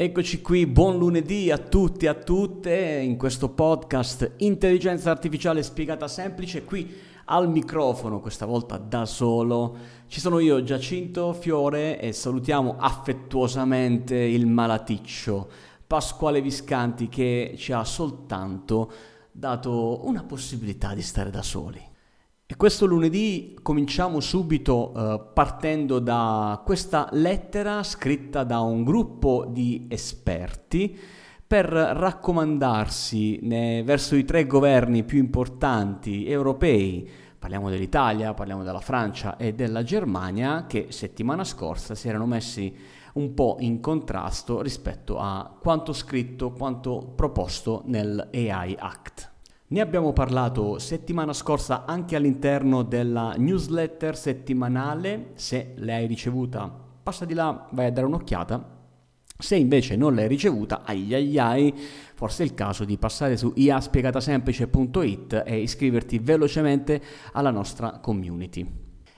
Eccoci qui, buon lunedì a tutti e a tutte in questo podcast Intelligenza Artificiale Spiegata Semplice, qui al microfono, questa volta da solo. Ci sono io, Giacinto Fiore, e salutiamo affettuosamente il malaticcio Pasquale Viscanti che ci ha soltanto dato una possibilità di stare da soli. E questo lunedì cominciamo subito eh, partendo da questa lettera scritta da un gruppo di esperti per raccomandarsi ne, verso i tre governi più importanti europei, parliamo dell'Italia, parliamo della Francia e della Germania, che settimana scorsa si erano messi un po' in contrasto rispetto a quanto scritto, quanto proposto nel AI Act. Ne abbiamo parlato settimana scorsa anche all'interno della newsletter settimanale, se l'hai ricevuta passa di là, vai a dare un'occhiata. Se invece non l'hai ricevuta, ai ai ai, forse è il caso di passare su iaspiegatasemplice.it e iscriverti velocemente alla nostra community.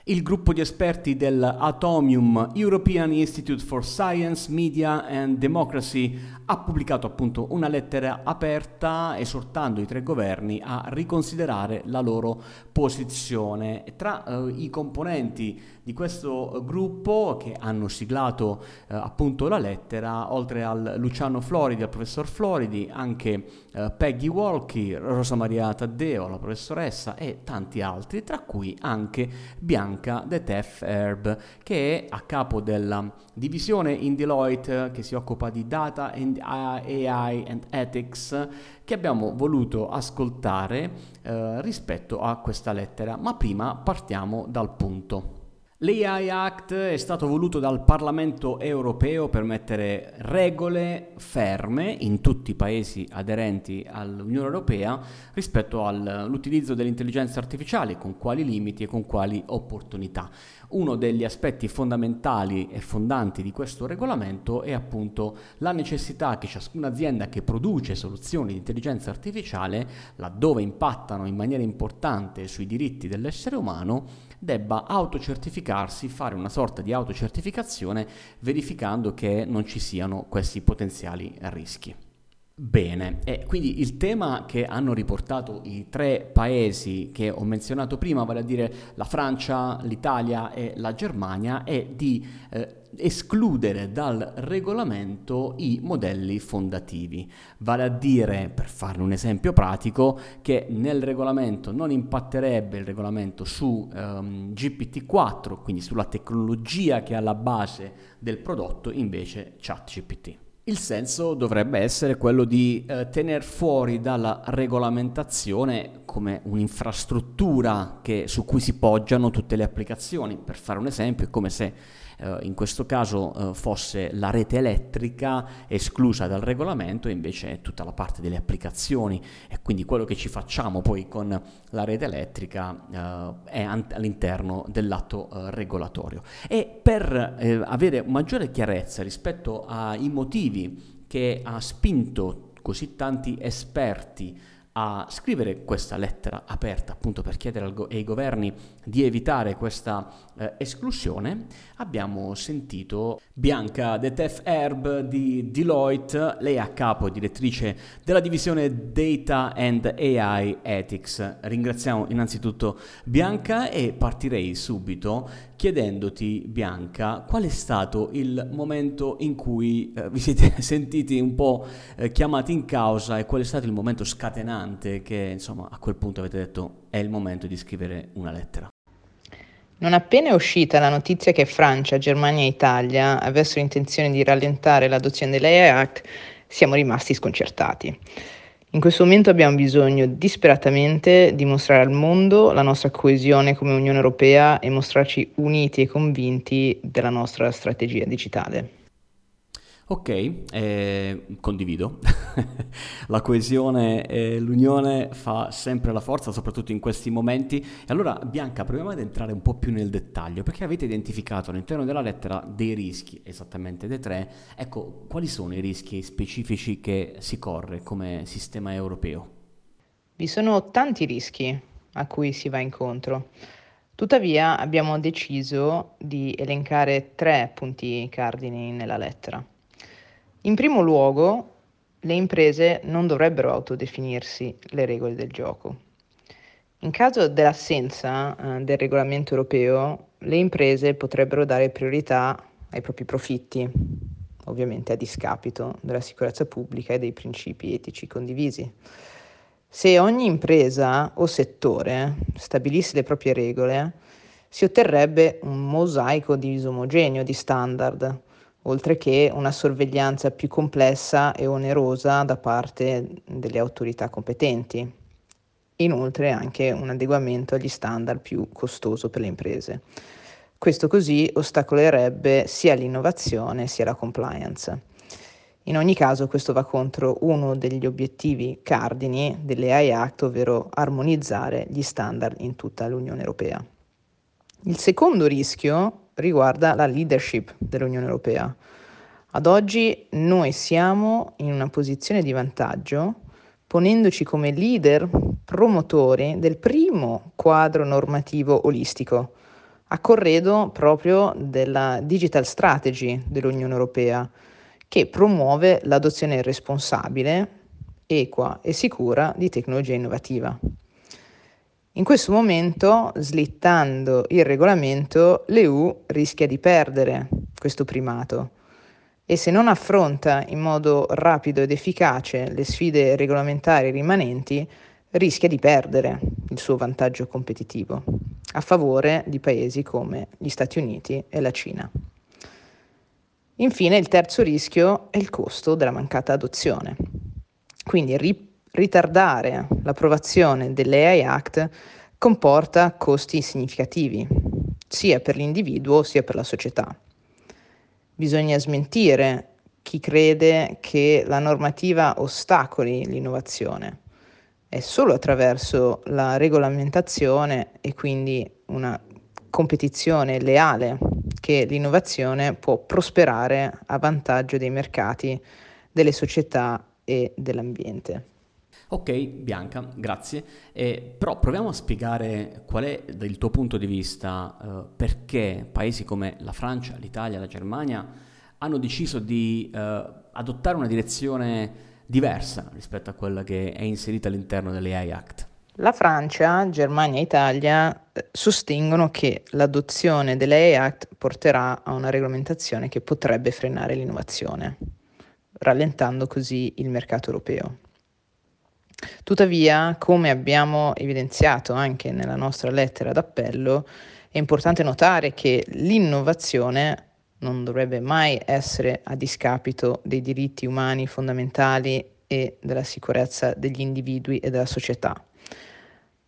Il gruppo di esperti del Atomium European Institute for Science, Media and Democracy ha pubblicato appunto una lettera aperta esortando i tre governi a riconsiderare la loro posizione. Tra eh, i componenti di questo gruppo che hanno siglato eh, appunto la lettera, oltre al Luciano Floridi, al professor Floridi, anche eh, Peggy Walkie, Rosa Maria Taddeo, la professoressa e tanti altri, tra cui anche Bianca De Tef Herb, che è a capo della divisione in Deloitte che si occupa di data and AI and ethics che abbiamo voluto ascoltare eh, rispetto a questa lettera. Ma prima partiamo dal punto. L'AI Act è stato voluto dal Parlamento europeo per mettere regole ferme in tutti i paesi aderenti all'Unione Europea rispetto all'utilizzo dell'intelligenza artificiale, con quali limiti e con quali opportunità. Uno degli aspetti fondamentali e fondanti di questo regolamento è appunto la necessità che ciascuna azienda che produce soluzioni di intelligenza artificiale, laddove impattano in maniera importante sui diritti dell'essere umano, debba autocertificarsi, fare una sorta di autocertificazione verificando che non ci siano questi potenziali rischi. Bene, e quindi il tema che hanno riportato i tre paesi che ho menzionato prima, vale a dire la Francia, l'Italia e la Germania, è di eh, escludere dal regolamento i modelli fondativi. Vale a dire, per farne un esempio pratico, che nel regolamento non impatterebbe il regolamento su um, GPT-4, quindi sulla tecnologia che è alla base del prodotto, invece ChatGPT. Il senso dovrebbe essere quello di eh, tenere fuori dalla regolamentazione come un'infrastruttura che, su cui si poggiano tutte le applicazioni. Per fare un esempio, è come se eh, in questo caso eh, fosse la rete elettrica esclusa dal regolamento e invece è tutta la parte delle applicazioni e quindi quello che ci facciamo poi con la rete elettrica eh, è all'interno dell'atto eh, regolatorio. E per eh, avere maggiore chiarezza rispetto ai motivi che ha spinto così tanti esperti a scrivere questa lettera aperta appunto per chiedere go- ai governi di evitare questa eh, esclusione, abbiamo sentito Bianca De Tef Herb di Deloitte, lei è a capo direttrice della divisione Data and AI Ethics. Ringraziamo innanzitutto Bianca e partirei subito chiedendoti, Bianca, qual è stato il momento in cui eh, vi siete sentiti un po' eh, chiamati in causa e qual è stato il momento scatenante che insomma a quel punto avete detto è il momento di scrivere una lettera? Non appena è uscita la notizia che Francia, Germania e Italia avessero intenzione di rallentare l'adozione dell'AI Act, siamo rimasti sconcertati. In questo momento abbiamo bisogno disperatamente di mostrare al mondo la nostra coesione come Unione Europea e mostrarci uniti e convinti della nostra strategia digitale. Ok, eh, condivido. la coesione e l'unione fa sempre la forza, soprattutto in questi momenti. E allora, Bianca, proviamo ad entrare un po' più nel dettaglio, perché avete identificato all'interno della lettera dei rischi, esattamente dei tre. Ecco, quali sono i rischi specifici che si corre come sistema europeo? Vi sono tanti rischi a cui si va incontro. Tuttavia abbiamo deciso di elencare tre punti cardini nella lettera. In primo luogo, le imprese non dovrebbero autodefinirsi le regole del gioco. In caso dell'assenza eh, del regolamento europeo, le imprese potrebbero dare priorità ai propri profitti, ovviamente a discapito della sicurezza pubblica e dei principi etici condivisi. Se ogni impresa o settore stabilisse le proprie regole, si otterrebbe un mosaico disomogeneo di standard, oltre che una sorveglianza più complessa e onerosa da parte delle autorità competenti. Inoltre anche un adeguamento agli standard più costoso per le imprese. Questo così ostacolerebbe sia l'innovazione sia la compliance. In ogni caso questo va contro uno degli obiettivi cardini dell'AI Act, ovvero armonizzare gli standard in tutta l'Unione Europea. Il secondo rischio riguarda la leadership dell'Unione Europea. Ad oggi noi siamo in una posizione di vantaggio ponendoci come leader promotori del primo quadro normativo olistico, a corredo proprio della Digital Strategy dell'Unione Europea, che promuove l'adozione responsabile, equa e sicura di tecnologia innovativa. In questo momento, slittando il regolamento, l'EU rischia di perdere questo primato e se non affronta in modo rapido ed efficace le sfide regolamentari rimanenti, rischia di perdere il suo vantaggio competitivo a favore di paesi come gli Stati Uniti e la Cina. Infine, il terzo rischio è il costo della mancata adozione. Quindi ritardare l'approvazione dell'AI Act comporta costi significativi, sia per l'individuo sia per la società. Bisogna smentire chi crede che la normativa ostacoli l'innovazione. È solo attraverso la regolamentazione e quindi una competizione leale che l'innovazione può prosperare a vantaggio dei mercati, delle società e dell'ambiente. Ok, Bianca, grazie. Eh, però proviamo a spiegare qual è, dal tuo punto di vista, eh, perché paesi come la Francia, l'Italia, la Germania hanno deciso di eh, adottare una direzione diversa rispetto a quella che è inserita all'interno dell'AI Act. La Francia, Germania e Italia eh, sostengono che l'adozione dell'AI Act porterà a una regolamentazione che potrebbe frenare l'innovazione, rallentando così il mercato europeo. Tuttavia, come abbiamo evidenziato anche nella nostra lettera d'appello, è importante notare che l'innovazione non dovrebbe mai essere a discapito dei diritti umani fondamentali e della sicurezza degli individui e della società.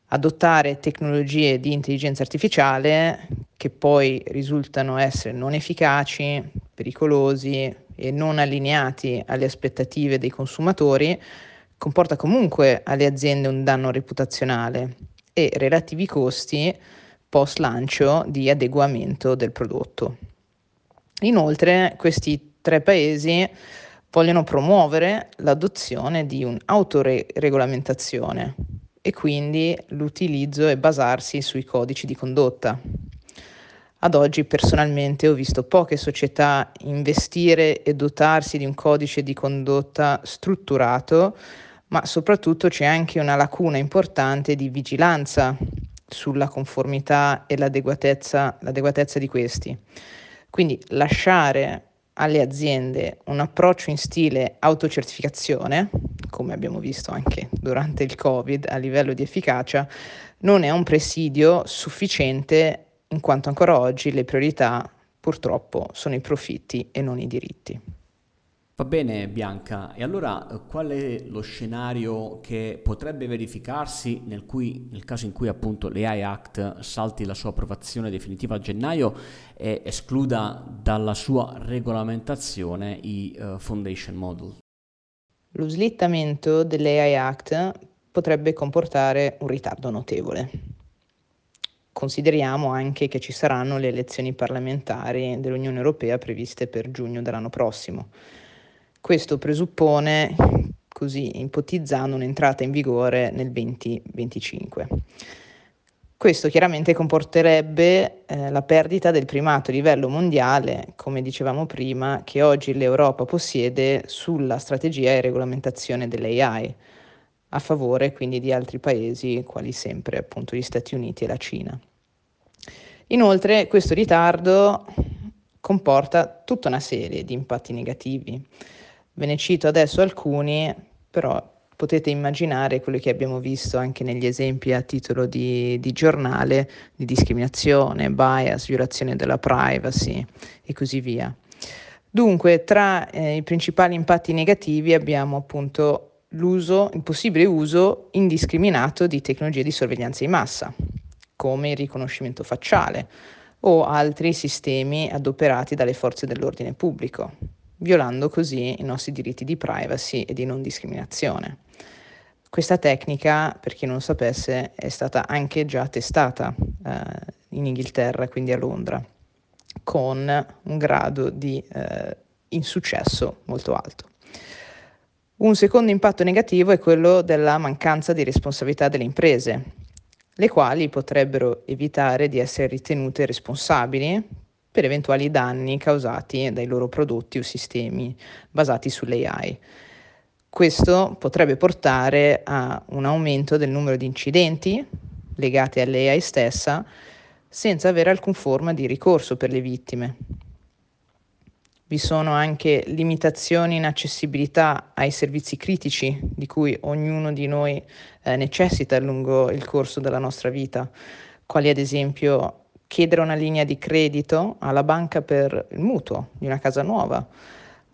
Adottare tecnologie di intelligenza artificiale che poi risultano essere non efficaci, pericolosi e non allineati alle aspettative dei consumatori comporta comunque alle aziende un danno reputazionale e relativi costi post lancio di adeguamento del prodotto. Inoltre questi tre paesi vogliono promuovere l'adozione di un'autoregolamentazione e quindi l'utilizzo e basarsi sui codici di condotta. Ad oggi personalmente ho visto poche società investire e dotarsi di un codice di condotta strutturato ma soprattutto c'è anche una lacuna importante di vigilanza sulla conformità e l'adeguatezza, l'adeguatezza di questi. Quindi lasciare alle aziende un approccio in stile autocertificazione, come abbiamo visto anche durante il Covid a livello di efficacia, non è un presidio sufficiente in quanto ancora oggi le priorità purtroppo sono i profitti e non i diritti. Va bene Bianca, e allora eh, qual è lo scenario che potrebbe verificarsi nel, cui, nel caso in cui appunto l'AI Act salti la sua approvazione definitiva a gennaio e escluda dalla sua regolamentazione i uh, foundation model? Lo slittamento dell'AI Act potrebbe comportare un ritardo notevole. Consideriamo anche che ci saranno le elezioni parlamentari dell'Unione Europea previste per giugno dell'anno prossimo questo presuppone, così ipotizzando, un'entrata in vigore nel 2025. Questo chiaramente comporterebbe eh, la perdita del primato a livello mondiale, come dicevamo prima, che oggi l'Europa possiede sulla strategia e regolamentazione dell'AI, a favore quindi di altri paesi, quali sempre appunto gli Stati Uniti e la Cina. Inoltre questo ritardo comporta tutta una serie di impatti negativi. Ve ne cito adesso alcuni, però potete immaginare quello che abbiamo visto anche negli esempi a titolo di, di giornale di discriminazione, bias, violazione della privacy e così via. Dunque, tra eh, i principali impatti negativi abbiamo appunto l'uso, il possibile uso indiscriminato di tecnologie di sorveglianza di massa, come il riconoscimento facciale o altri sistemi adoperati dalle forze dell'ordine pubblico, violando così i nostri diritti di privacy e di non discriminazione. Questa tecnica, per chi non lo sapesse, è stata anche già testata eh, in Inghilterra, quindi a Londra, con un grado di eh, insuccesso molto alto. Un secondo impatto negativo è quello della mancanza di responsabilità delle imprese, le quali potrebbero evitare di essere ritenute responsabili per eventuali danni causati dai loro prodotti o sistemi basati sull'AI. Questo potrebbe portare a un aumento del numero di incidenti legati all'AI stessa senza avere alcun forma di ricorso per le vittime. Vi sono anche limitazioni in accessibilità ai servizi critici di cui ognuno di noi eh, necessita lungo il corso della nostra vita, quali ad esempio chiedere una linea di credito alla banca per il mutuo di una casa nuova,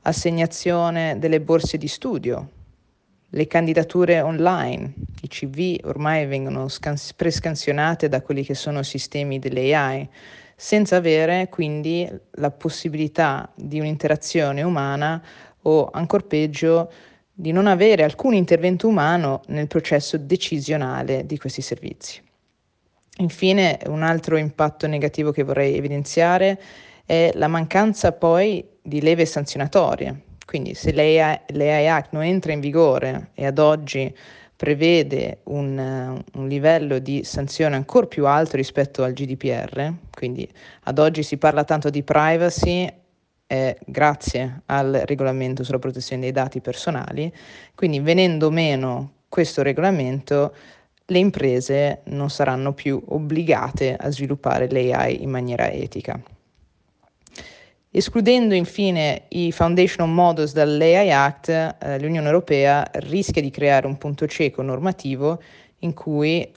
assegnazione delle borse di studio, le candidature online, i CV ormai vengono scans- prescansionate da quelli che sono sistemi dell'AI, senza avere quindi la possibilità di un'interazione umana o ancora peggio di non avere alcun intervento umano nel processo decisionale di questi servizi. Infine, un altro impatto negativo che vorrei evidenziare è la mancanza poi di leve sanzionatorie. Quindi se l'AI Act non entra in vigore e ad oggi prevede un, un, livello di sanzione ancora più alto rispetto al GDPR, quindi ad oggi si parla tanto di privacy eh, grazie al regolamento sulla protezione dei dati personali, quindi venendo meno questo regolamento le imprese non saranno più obbligate a sviluppare l'AI in maniera etica. Escludendo infine i Foundational Models dall'AI Act, eh, l'Unione Europea rischia di creare un punto cieco normativo in cui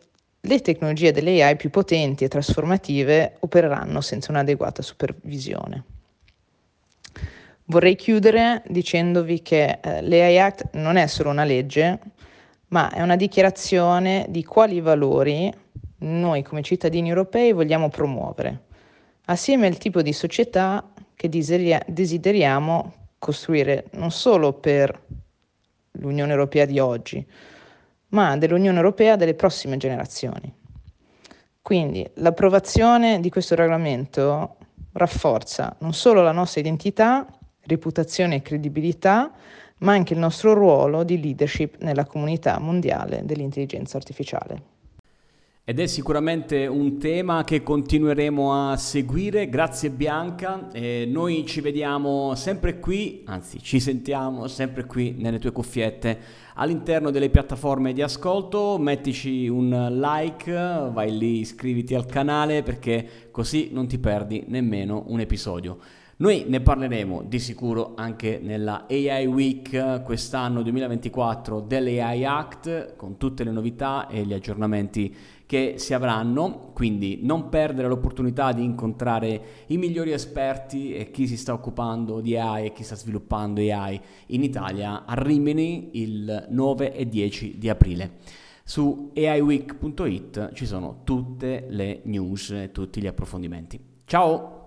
le tecnologie dell'AI più potenti e trasformative opereranno senza un'adeguata supervisione. Vorrei chiudere dicendovi che eh, l'AI Act non è solo una legge, ma è una dichiarazione di quali valori noi come cittadini europei vogliamo promuovere, assieme al tipo di società che desideriamo costruire non solo per l'Unione Europea di oggi, ma dell'Unione Europea delle prossime generazioni. Quindi l'approvazione di questo regolamento rafforza non solo la nostra identità, reputazione e credibilità, ma anche il nostro ruolo di leadership nella comunità mondiale dell'intelligenza artificiale. Ed è sicuramente un tema che continueremo a seguire, grazie Bianca, e noi ci vediamo sempre qui, anzi ci sentiamo sempre qui nelle tue cuffiette all'interno delle piattaforme di ascolto, mettici un like, vai lì, iscriviti al canale perché così non ti perdi nemmeno un episodio. Noi ne parleremo di sicuro anche nella AI Week quest'anno 2024 dell'AI Act con tutte le novità e gli aggiornamenti che si avranno, quindi non perdere l'opportunità di incontrare i migliori esperti e chi si sta occupando di AI e chi sta sviluppando AI in Italia a Rimini il 9 e 10 di aprile. Su aiweek.it ci sono tutte le news e tutti gli approfondimenti. Ciao!